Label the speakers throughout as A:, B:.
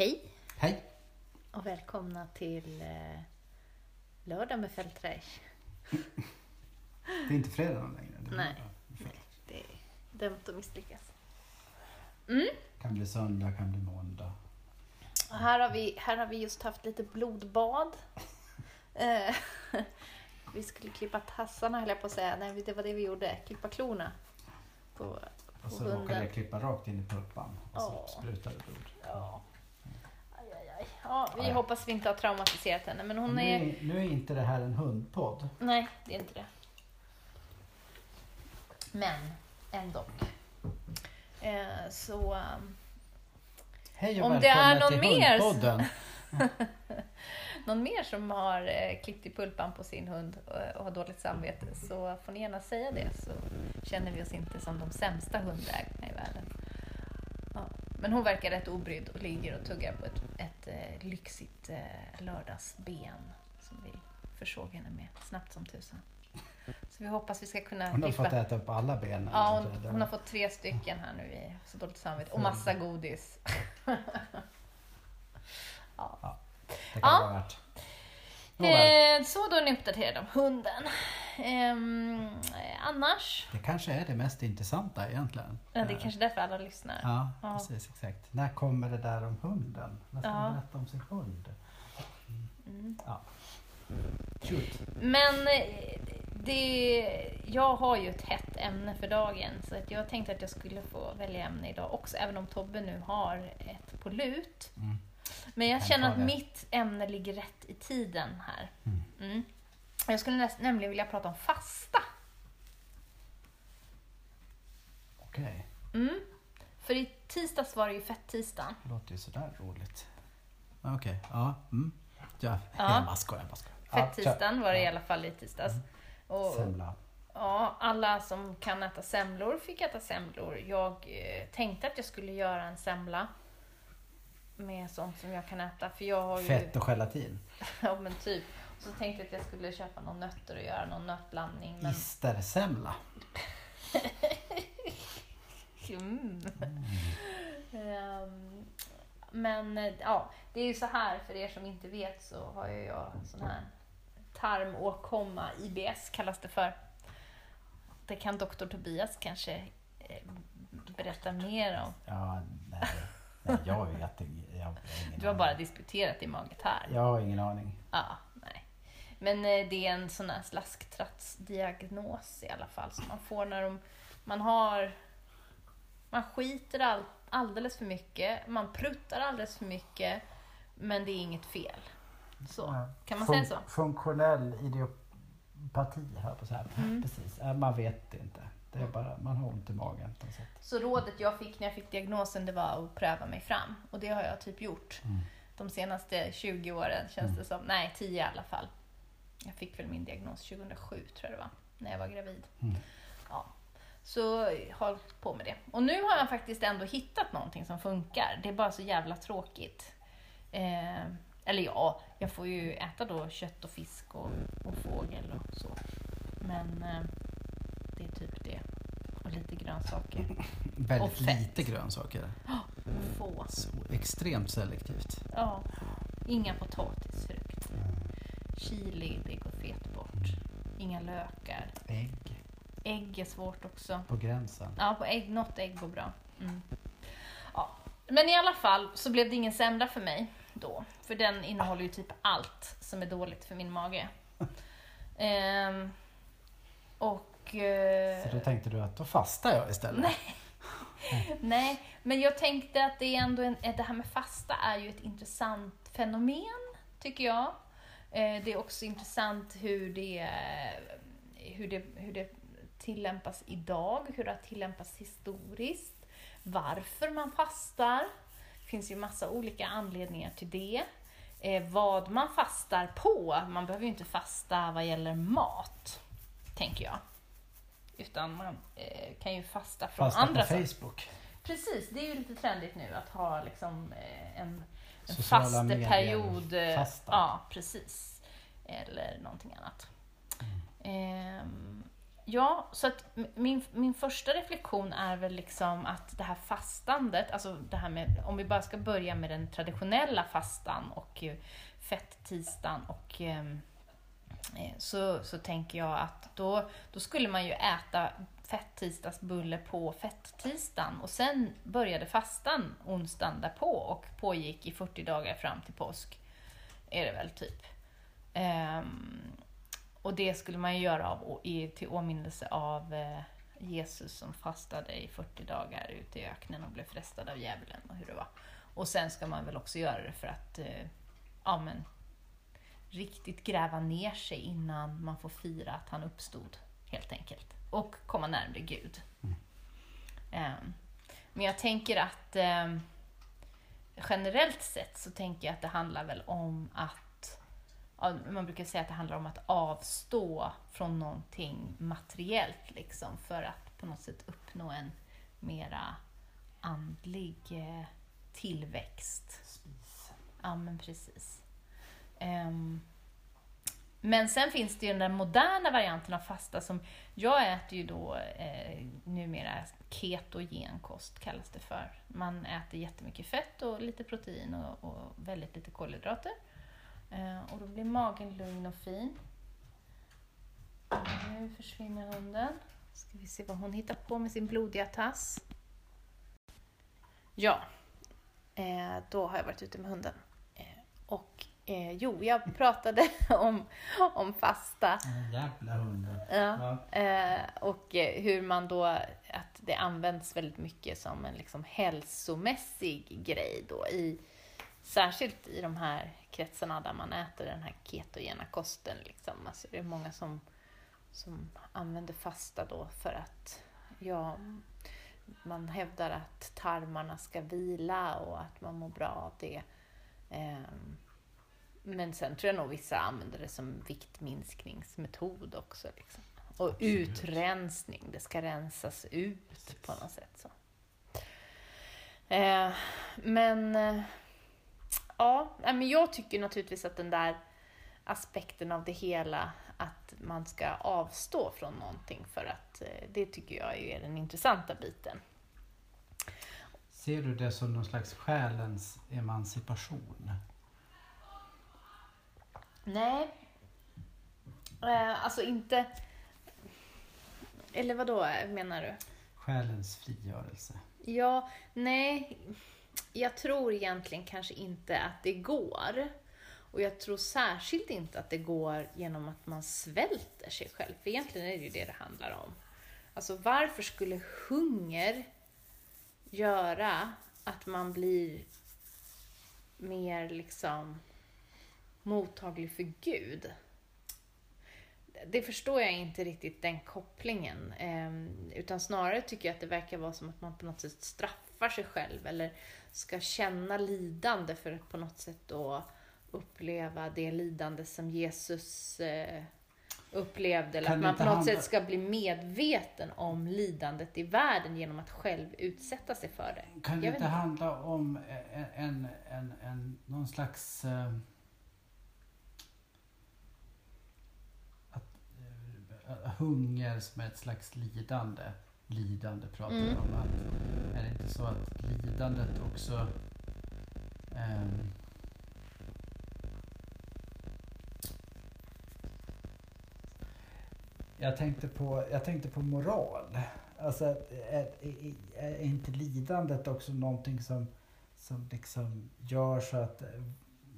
A: Hej
B: Hej!
A: och välkomna till eh, lördag med Fälträsch.
B: Det är inte fredag längre. Det
A: Nej.
B: lördag.
A: Det är dömt att misslyckas.
B: Kan bli söndag, kan bli måndag.
A: Och här, har vi, här har vi just haft lite blodbad. Eh, vi skulle klippa tassarna höll jag på att säga. Nej, det var det vi gjorde. Klippa klorna. På,
B: Och
A: på
B: så råkade
A: hunden.
B: jag klippa rakt in i pulpan och så
A: Åh.
B: sprutade blod.
A: Ja. Ja, vi
B: Ja.
A: hoppas vi inte har traumatiserat henne. Men hon
B: nu,
A: är...
B: nu är inte det här en hundpodd.
A: Nej, det är inte det. Men ändå. Eh, så... um,
B: Hej och
A: Om det är någon mer-. Någon mer som har eh, klippt i pulpan på sin hund eh, och har dåligt samvete så får ni gärna säga det så känner vi oss inte som de sämsta hundägarna i världen. Ja. Men hon verkar rätt obrydd och ligger och tuggar på ett, ett eh, lyxigt eh, lördagsben som vi försåg henne med snabbt som tusan. Så vi hoppas vi ska kunna
B: Hon har
A: klippa.
B: fått äta upp alla benen.
A: Ja, hon, hon har fått tre stycken här nu i så dåligt samvete. Och massa godis.
B: Det kan
A: Ja.
B: vara värt.
A: Eh, så då är ni uppdaterade om hunden. Eh, annars,
B: det kanske är det mest intressanta egentligen.
A: ja, det är kanske därför alla lyssnar.
B: Ja,
A: Ja.
B: precis exakt. När kommer det där om hunden? När ska
A: Ja.
B: man berätta om sin hund?
A: Mm.
B: Ja. Shoot.
A: Men eh, det, jag har ju ett hett ämne för dagen så att jag tänkte att jag skulle få välja ämne idag också även om Tobbe nu har ett på lut.
B: Mm.
A: Men jag känner att mitt ämne ligger rätt i tiden här.
B: Mm.
A: Mm. Jag skulle nämligen vilja prata om fasta.
B: Okej,
A: Mm. För i tisdags var det ju fett-tisdagen.
B: det låter ju sådär roligt. Okej, ja. Mm. ja.
A: Ja.
B: Jag bara skojar, bara skojar.
A: Fett-tisdagen var det i alla fall i tisdags. Och,
B: Semla.
A: ja, alla som kan äta semlor fick äta semlor. Jag eh, tänkte att jag skulle göra en semla med sånt som jag kan äta. För jag har.
B: Fett och gelatin.
A: Ja men typ. Och så tänkte jag att jag skulle köpa någon nötter och göra någon nötblandning. Men...
B: Istersemla.
A: Mm. Ehm, men ja, det är ju så här för er som inte vet så har ju jag sån här tarmåkomma, IBS kallas det för. Det kan doktor Tobias kanske eh, berätta mer om.
B: Ja, nej. nej jag vet inte. Jag,
A: Du har
B: aning.
A: bara disputerat i magetarm.
B: Jag har ingen aning.
A: Ja, nej. Men eh, det är en sån här slasktratsdiagnos i alla fall som man får när de, man har man skiter all, alldeles för mycket, man pruttar alldeles för mycket, men det är inget fel. Så,
B: Ja.
A: kan man
B: Fun-
A: säga så?
B: Funktionell idiopati, här på så här.
A: Mm.
B: Precis. Ja, Man vet inte. Det är bara, man har ont i magen.
A: Så rådet jag fick när jag fick diagnosen det var att pröva mig fram. Och det har jag typ gjort.
B: Mm.
A: De senaste 20 åren känns det som. Nej, 10 i alla fall. Jag fick väl min diagnos 2007 tror jag det var. När jag var gravid.
B: Mm.
A: Så hållit på med det. Och nu har jag faktiskt ändå hittat någonting som funkar. Det är bara så jävla tråkigt. Eh, eller ja, jag får ju äta då kött och fisk och, och fågel och så. Men eh, det är typ det. Och lite grönsaker.
B: Väldigt
A: Och fett.
B: lite grönsaker.
A: Och få.
B: Så extremt selektivt.
A: Ja, inga potatisfrukt. Chili, det går fet bort. Inga lökar.
B: Ägg
A: Ägg är svårt också.
B: på gränsen.
A: Ja, på ägg, något ägg går bra. Mm. Ja. Men i alla fall så blev det ingen semla för mig då. För den innehåller ju typ allt som är dåligt för min mage. Ehm, och... eh,
B: Så då tänkte du att då fastar jag istället?
A: Nej. Nej, men jag tänkte att det är ändå en, det här med fasta är ju ett intressant fenomen, tycker jag. Eh, Det är också intressant hur det, hur det, hur det tillämpas idag, hur det har tillämpats historiskt, varför man fastar. Det finns ju massa olika anledningar till det. Eh, vad man fastar på. Man behöver ju inte fasta vad gäller mat, tänker jag. Utan man eh, kan ju fasta från
B: Fasta
A: andra
B: på
A: saker.
B: Facebook.
A: Precis, det är ju lite trendigt nu att ha liksom eh, en, en fasteperiod.
B: medier,
A: eh,
B: fasta.
A: Ja, precis. Eller någonting annat.
B: Mm.
A: Ja, så att min, min första reflektion är väl liksom att det här fastandet, alltså det här med, om vi bara ska börja med den traditionella fastan och eh, fettisdagen fett-tisdagen och ehm, eh, så, så tänker jag att då, då skulle man ju äta fett-tisdagsbulle på fett-tisdagen och sen började fastan onsdagen därpå och pågick i 40 dagar fram till påsk. Är det väl typ. Ehm, och det skulle man ju göra av, i, till åminnelse av eh, Jesus som fastade i 40 dagar ute i öknen och blev frestad av djävulen och hur det var. Och sen ska man väl också göra det för att eh, ja, men, riktigt gräva ner sig innan man får fira att han uppstod, helt enkelt. Och komma närmare Gud. Ehm, men jag tänker att ehm, generellt sett så tänker jag att det handlar väl om att man brukar säga att det handlar om att avstå från någonting materiellt liksom för att på något sätt uppnå en mera andlig eh, tillväxt.
B: Spis.
A: Ja, men precis. Ehm, men sen finns det ju den där moderna varianten av fasta som jag äter ju då eh, numera ketogen kost kallas det för. Man äter jättemycket fett och lite protein och, och väldigt lite kolhydrater. Eh, och då blir magen lugn och fin. Och nu försvinner hunden. Ska vi se vad hon hittar på med sin blodiga tass. Ja, eh, då har jag varit ute med hunden. Eh, och eh, jo, jag pratade om, om fasta.
B: Jävla hunden.
A: Ja.
B: Ja.
A: Eh, och eh, hur man då, att det används väldigt mycket som en liksom hälsomässig grej då i, särskilt i de här kretsarna där man äter den här ketogena kosten liksom. Alltså det är många som, som använder fasta då för att, ja, man hävdar att tarmarna ska vila och att man mår bra av det. Ehm, men sen tror jag nog vissa använder det som viktminskningsmetod också. Liksom. Och utrensning, det ska rensas ut på något sätt. Så. Eh, men eh, ja, men jag tycker naturligtvis att den där aspekten av det hela, att man ska avstå från någonting för att eh, det tycker jag är den intressanta biten.
B: Ser du det som någon slags själens emancipation?
A: Nej. Eh, alltså inte... Eller vad då menar du?
B: Själens frigörelse?
A: Ja, nej. Jag tror egentligen kanske inte att det går. Och jag tror särskilt inte att det går genom att man svälter sig själv. För egentligen är det ju det det handlar om. Alltså varför skulle hunger göra att man blir mer liksom mottaglig för Gud? Det förstår jag inte riktigt den kopplingen. Ehm, utan snarare tycker jag att det verkar vara som att man på något sätt straffar sig själv eller ska känna lidande för att på något sätt då uppleva det lidande som Jesus eh, upplevde. Eller
B: Kan
A: att man på något
B: handla-
A: sätt ska bli medveten om lidandet i världen genom att själv utsätta sig för det.
B: Kan det inte
A: inte.
B: handla om en, en, en, en någon slags... eh, att, eh, hunger som är ett slags lidande. Lidande pratar
A: Mm.
B: om. Att, är det inte så att lidandet också... ehm, jag, tänkte på, jag tänkte på moral. Alltså, är, är, är inte lidandet också någonting som, som liksom gör så att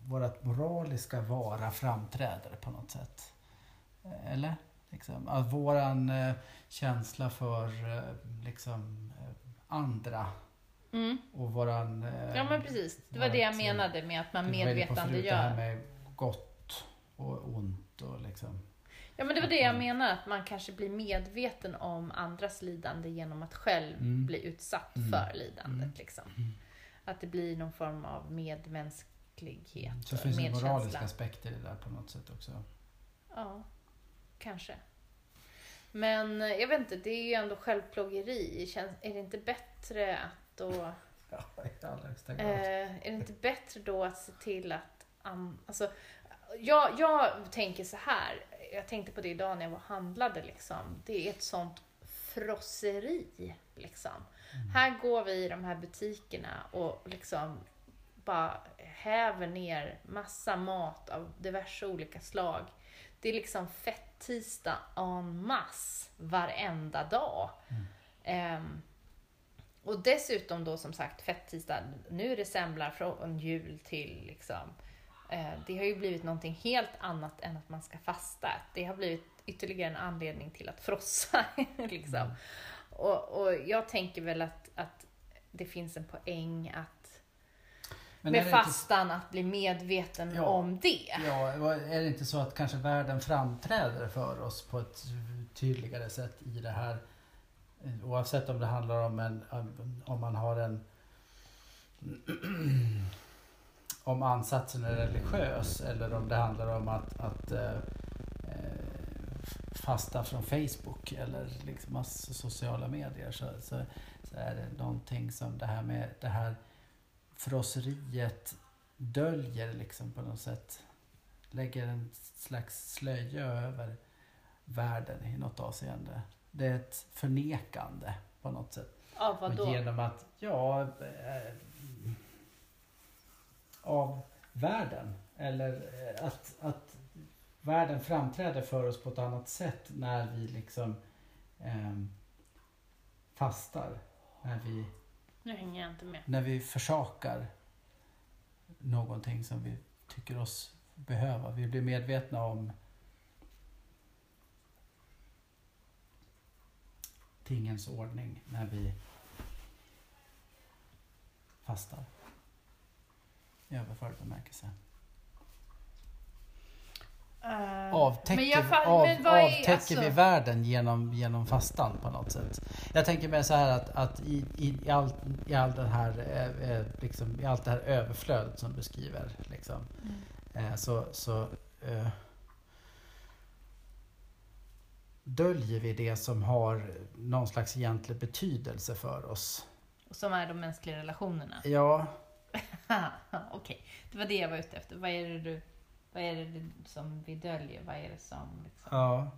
B: vårt moraliska vara framträder på något sätt? Eller? Liksom, att våran eh, känsla för eh, liksom, eh, andra
A: Mm.
B: och våran... eh,
A: Ja men precis, det var det jag menade med att man
B: förut, Det här
A: medvetandegör.
B: med gott och ont och liksom...
A: Ja men det var det jag menade, att man kanske blir medveten om andras lidande genom att själv
B: Mm.
A: bli utsatt
B: Mm.
A: för lidandet.
B: Mm.
A: Liksom.
B: Mm.
A: Att det blir någon form av medmänsklighet
B: Så
A: och
B: finns det moraliska aspekter i det där på något sätt också.
A: Ja, kanske. Men eh, jag vet inte, det är ju ändå självplågeri. Känns, är det inte bättre att då...
B: Ja, i allra högsta grad.
A: Eh, är det inte bättre då att se till att... Um, alltså, jag, jag tänker så här. jag tänkte på det idag när jag var och handlade liksom. Det är ett sånt frosseri liksom.
B: Mm.
A: Här går vi i de här butikerna och liksom bara häver ner massa mat av diverse olika slag. Det är liksom fett-tisdag en masse varenda dag.
B: Mm.
A: Ehm, och dessutom då som sagt fett-tisdag, nu är det semlar från jul till liksom eh, det har ju blivit någonting helt annat än att man ska fasta. Det har blivit ytterligare en anledning till att frossa. liksom.
B: Mm.
A: och, och jag tänker väl att, att det finns en poäng att
B: Men
A: med
B: det inte-
A: fastan att bli medveten
B: Ja.
A: om det.
B: Ja, är det inte så att kanske världen framträder för oss på ett tydligare sätt i det här? Oavsett om det handlar om en, om man har en om ansatsen är religiös eller om det handlar om att, att eh, fasta från Facebook eller liksom sociala medier så, så, så är det någonting som det här med det här frosseriet döljer liksom på något sätt. Lägger en slags slöja över världen i något avseende. Det är ett förnekande på något sätt.
A: Ja, vadå?
B: Och genom att, ja, eh, av världen. Eller eh, att, att världen framträder för oss på ett annat sätt när vi liksom eh, fastar. När vi,
A: nu hänger jag inte med.
B: när vi försakar någonting som vi tycker oss behöva. Vi blir medvetna om tingens ordning när vi fastar. I överförd bemärkelse.
A: Uh,
B: Avtäcker,
A: men jag fa-
B: av,
A: är-
B: avtäcker
A: alltså-
B: vi världen genom, genom fastan på något sätt? Jag tänker mig så här att, att i, i, i, all, i, all den här, eh, eh, liksom, i allt det här överflödet som du beskriver liksom,
A: Mm.
B: eh, så, så eh, döljer vi det som har någon slags egentlig betydelse för oss.
A: Som är de mänskliga relationerna.
B: Ja,
A: Okej, det var det jag var ute efter. Vad är det, du, vad är det som vi döljer? Vad är det som... Liksom...
B: ja.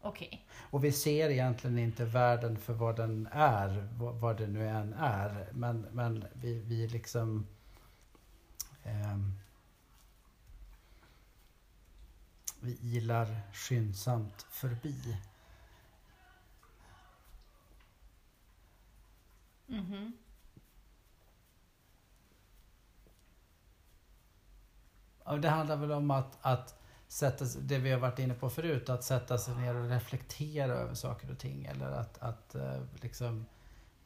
A: Okej.
B: Och vi ser egentligen inte världen för vad den är, vad, det nu än är. Men, men vi, vi liksom... ehm, vi ilar skyndsamt förbi.
A: Mhm.
B: Och det handlar väl om att, att sätta sig, det vi har varit inne på förut, att sätta sig ner och reflektera över saker och ting. Eller att, att eh, liksom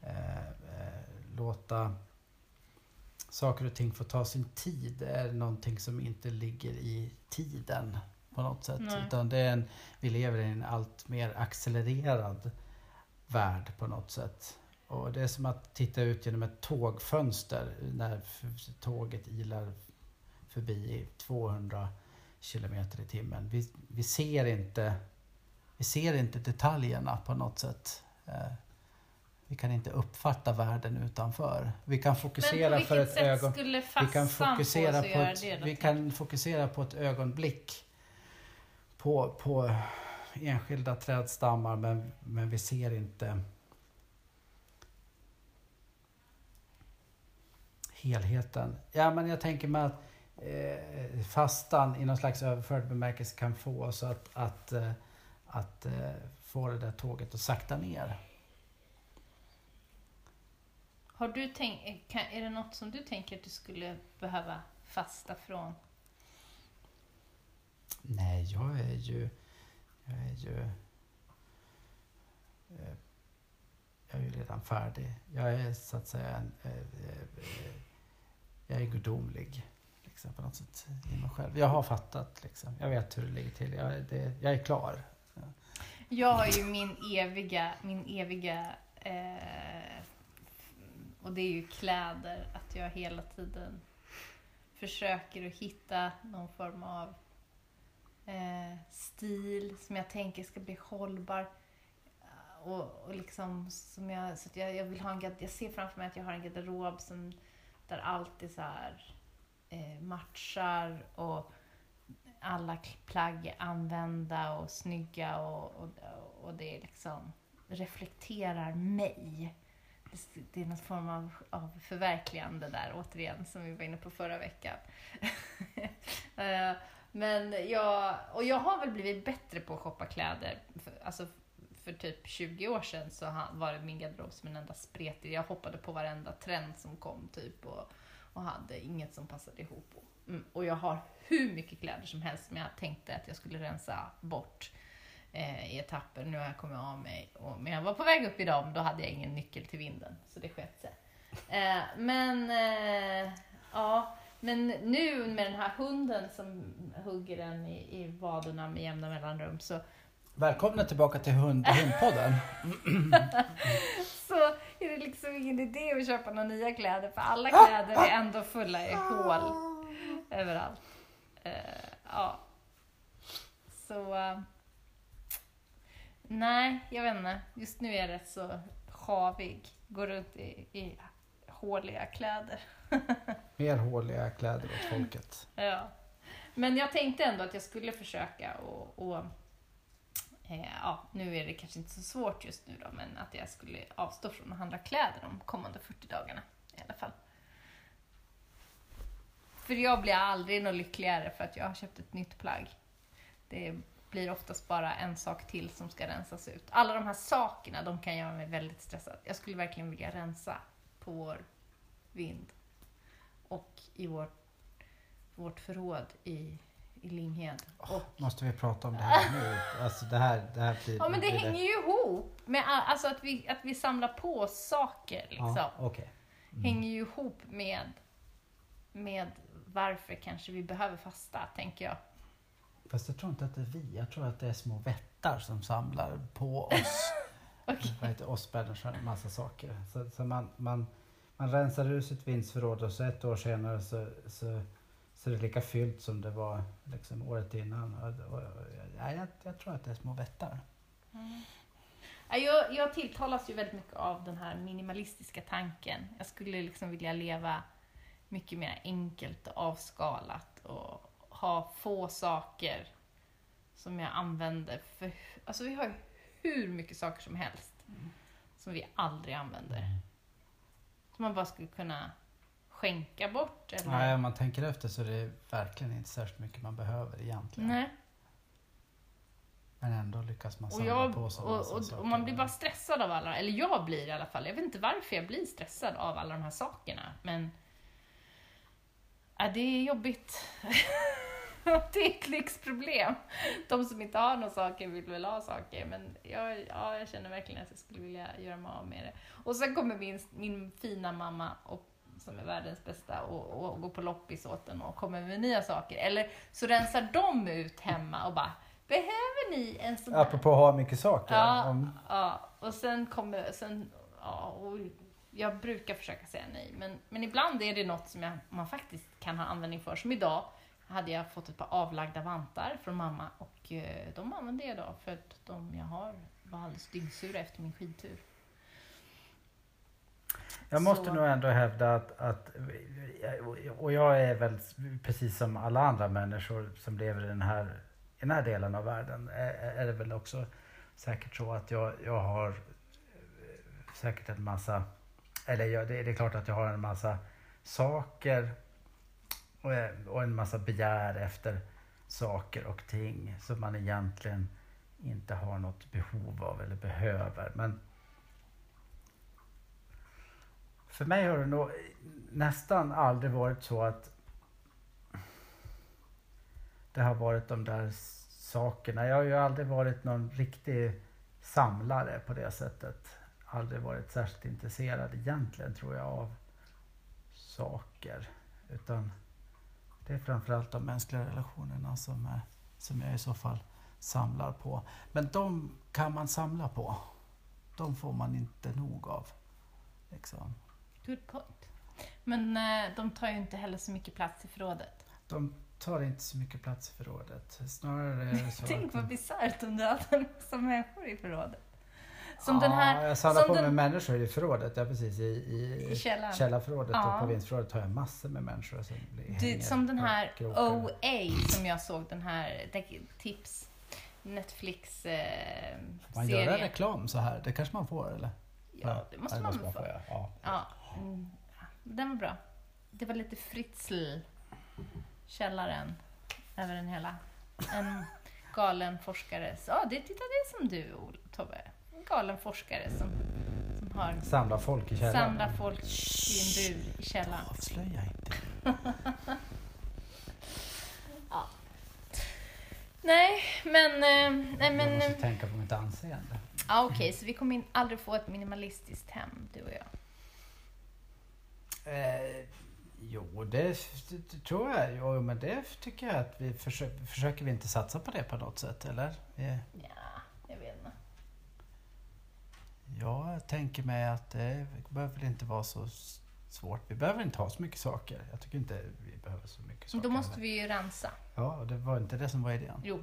B: eh, eh, låta saker och ting få ta sin tid är någonting som inte ligger i tiden på något sätt.
A: Nej.
B: Utan det är en, vi lever i en allt mer accelererad värld på något sätt. Och det är som att titta ut genom ett tågfönster när tåget ilar förbi i 200 kilometer i timmen. Vi, vi, ser inte, vi ser inte detaljerna på något sätt. Eh, Vi kan inte uppfatta världen utanför. Vi kan
A: på
B: fokusera för ett ögon... Vi kan, fokusera på
A: göra
B: ett,
A: det
B: vi kan fokusera på ett ögonblick på, på enskilda trädstammar men, men vi ser inte helheten. Ja, men jag tänker mig att eh, fastan i någon slags överförd bemärkelse kan få oss att, att, eh, att eh, få det där tåget att sakta ner.
A: Har du tänkt, kan, är det något som du tänker att du skulle behöva fasta från?
B: Nej, jag är ju... Jag är ju... eh, Jag är ju redan färdig. Jag är så att säga en... eh, eh, Jag är gudomlig. Liksom, på något sätt i mig själv. Jag har fattat liksom. Jag vet hur det ligger till. Jag, är- det, jag är klar.
A: Jag har ju min eviga, min eviga eh, och det är ju kläder, att jag hela tiden försöker att hitta någon form av eh, stil som jag tänker ska bli hållbar. Och, och liksom som jag, så att jag, jag vill ha en, jag ser framför mig att jag har en garderob som, där allt är så här eh, Eh, matchar och alla plagg är använda och snygga och, och, och det liksom reflekterar mig. Det- är någon form av, av förverkligande där återigen som vi var inne på förra veckan. Eh, men jag, och jag har väl blivit bättre på att shoppa kläder. För, alltså för typ 20 år sedan så var det min garderob som en enda spretig. Jag hoppade på varenda trend som kom typ och, och hade inget som passade ihop. Mm, och jag har hur mycket kläder som helst som jag tänkte att jag skulle rensa bort eh, i etapper. Nu har jag kommit av mig. Och, men jag var på väg upp i dem, då hade jag ingen nyckel till vinden. Så det sket sig. Eh, men eh, ja, men nu med den här hunden som hugger en i, i vaderna med jämna mellanrum så,
B: Välkomna tillbaka till hund, Hundpodden.
A: så är det liksom ingen idé att köpa några nya kläder för alla kläder är ändå fulla i hål överallt. Eh, ja. Så... eh, nej, jag vet inte. Just nu är jag rätt så sjavig. Går runt i, i håliga kläder.
B: Mer håliga kläder åt folket.
A: Ja. Men jag tänkte ändå att jag skulle försöka och, och Eh, ja, nu är det kanske inte så svårt just nu då, men att jag skulle avstå från att handla kläder de kommande 40 dagarna i alla fall. För jag blir aldrig något lyckligare för att jag har köpt ett nytt plagg. Det blir oftast bara en sak till som ska rensas ut. Alla de här sakerna, de kan göra mig väldigt stressad. Jag skulle verkligen vilja rensa på vår vind och i vår, vårt förråd i, i Linghed. Och,
B: Måste vi prata om det här nu? Alltså det här, det här blir...
A: ja men det
B: blir
A: hänger ju ihop med all- alltså att, vi, att vi samlar på saker. Liksom.
B: Ja, okej.
A: Hänger ju ihop med, med varför kanske vi behöver fasta, tänker jag.
B: Fast jag tror inte att det är vi. Jag tror att det är små vättar som samlar på oss. Vad heter oss människor? En massa saker. Så, så man, man, man rensar ur sitt vinstförråd och så ett år senare så, så, så är det lika fyllt som det var liksom året innan. Och, och, och, ja, jag, jag tror att det är små vättar.
A: Ja, Jag, jag tilltalas ju väldigt mycket av den här minimalistiska tanken. Jag skulle liksom vilja leva mycket mer enkelt och avskalat och ha få saker som jag använder. För, alltså vi har ju hur mycket saker som helst som vi aldrig använder. Som man bara skulle kunna skänka bort. Eller?
B: Nej, om man tänker efter så är det verkligen inte särskilt mycket man behöver egentligen.
A: Nej.
B: Men ändå lyckas man samla
A: jag,
B: på sig
A: och, och, och man blir bara stressad av alla, eller jag blir i alla fall. Jag vet inte varför jag blir stressad av alla de här sakerna, men ja, det är jobbigt. det är ett lyxproblem. De som inte har några saker vill väl ha saker, men jag, ja, jag känner verkligen att jag skulle vilja göra mig av med det. Och sen kommer min, min fina mamma, och, som är världens bästa, och, och går på loppis åt den och kommer med nya saker. Eller så rensar de ut hemma och bara Behöver ni en sån här?
B: Apropå att ha mycket saker.
A: Ja,
B: Om,
A: ja, och sen kommer, sen, ja, och jag brukar försöka säga nej, men, men ibland är det något som jag, man faktiskt kan ha användning för. Som idag hade jag fått ett par avlagda vantar från mamma och eh, de använde jag idag för att de jag har var alldeles dyngsura efter min skidtur.
B: Jag måste
A: Så-
B: nog ändå hävda att, att, och jag är väl precis som alla andra människor som lever i den här, i den här delen av världen, är, är det väl också säkert så att jag, jag har eh, säkert en massa, eller jag, det, det är klart att jag har en massa saker och, och en massa begär efter saker och ting som man egentligen inte har något behov av eller behöver. Men för mig har det nog nästan aldrig varit så att det har varit de där sakerna. Jag har ju aldrig varit någon riktig samlare på det sättet. Aldrig varit särskilt intresserad egentligen tror jag av saker. Utan det är framförallt de mänskliga relationerna som, är, som jag i så fall samlar på. Men de kan man samla på. De får man inte nog av. Liksom.
A: Good point. Men eh, de tar ju inte heller så mycket plats i förrådet.
B: De tar inte så mycket plats i förrådet. Snarare är det så
A: Tänk
B: att
A: vad bisarrt om du hade en människor i förrådet. Som den här...
B: Jag samlar på mig
A: den-
B: människor i förrådet. Ja, precis. I, i,
A: I källaren.
B: källarförrådet
A: Ja.
B: och på vindsförrådet har jag massor med människor som
A: Du, som den här. OA som jag såg, den här det- tips Netflix eh,
B: Man gör reklam så här, det kanske man får eller?
A: Ja, det måste man väl få.
B: Ja.
A: Ja, mm, ja, den var bra. Det var lite Fritzl, källaren, över den hela. En galen forskare. Ja, det, titta det är som du Tobbe. En galen forskare som, som har
B: Samla folk i källaren.
A: samlat folk i en bur i källaren.
B: Avslöja inte.
A: Nej, men... eh, Nej,
B: jag
A: men
B: måste
A: eh,
B: tänka på mitt anseende.
A: ja, Okej, så vi kommer aldrig få ett minimalistiskt hem, du och jag.
B: Eh, jo, det, det tror jag. Jo, men det tycker jag att vi försöker, försöker vi inte satsa på det på något sätt, eller? Vi,
A: Ja, jag vet inte.
B: jag tänker mig att det behöver väl inte vara så svårt. Vi behöver inte ha så mycket saker. Jag tycker inte vi behöver så mycket saker.
A: Då måste vi ju rensa.
B: Ja, och det var inte det som var idén.
A: Jo,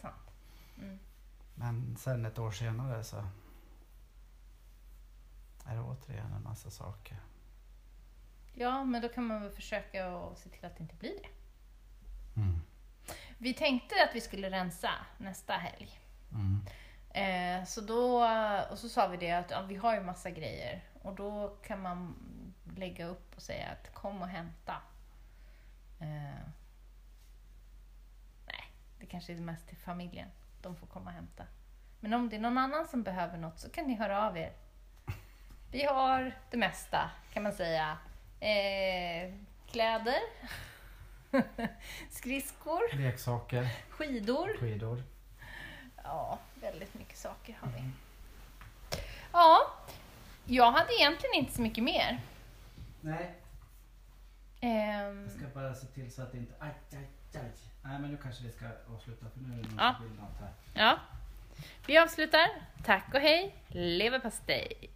A: sant. Mm.
B: Men sen ett år senare så är det återigen en massa saker.
A: Ja, men då kan man väl försöka och se till att det inte blir det.
B: Mm.
A: Vi tänkte att vi skulle rensa nästa helg.
B: Mm.
A: Eh, så då, och så sa vi det att ja, vi har ju massa grejer och då kan man lägga upp och säga att kom och hämta. Eh, nej, det kanske är mest till familjen. De får komma och hämta. Men om det är någon annan som behöver något så kan ni höra av er. Vi har det mesta kan man säga. Eh, kläder, skridskor,
B: Leksaker,
A: skidor.
B: skidor.
A: Ja, väldigt mycket saker har vi. Ja, jag hade egentligen inte så mycket mer.
B: Nej,
A: Ehm,
B: jag ska bara se till så att det inte... Aj, aj, aj. Nej, men nu kanske vi ska avsluta för nu är det någon
A: Ja.
B: som vill något här.
A: ja, vi avslutar. Tack och hej, leverpastej!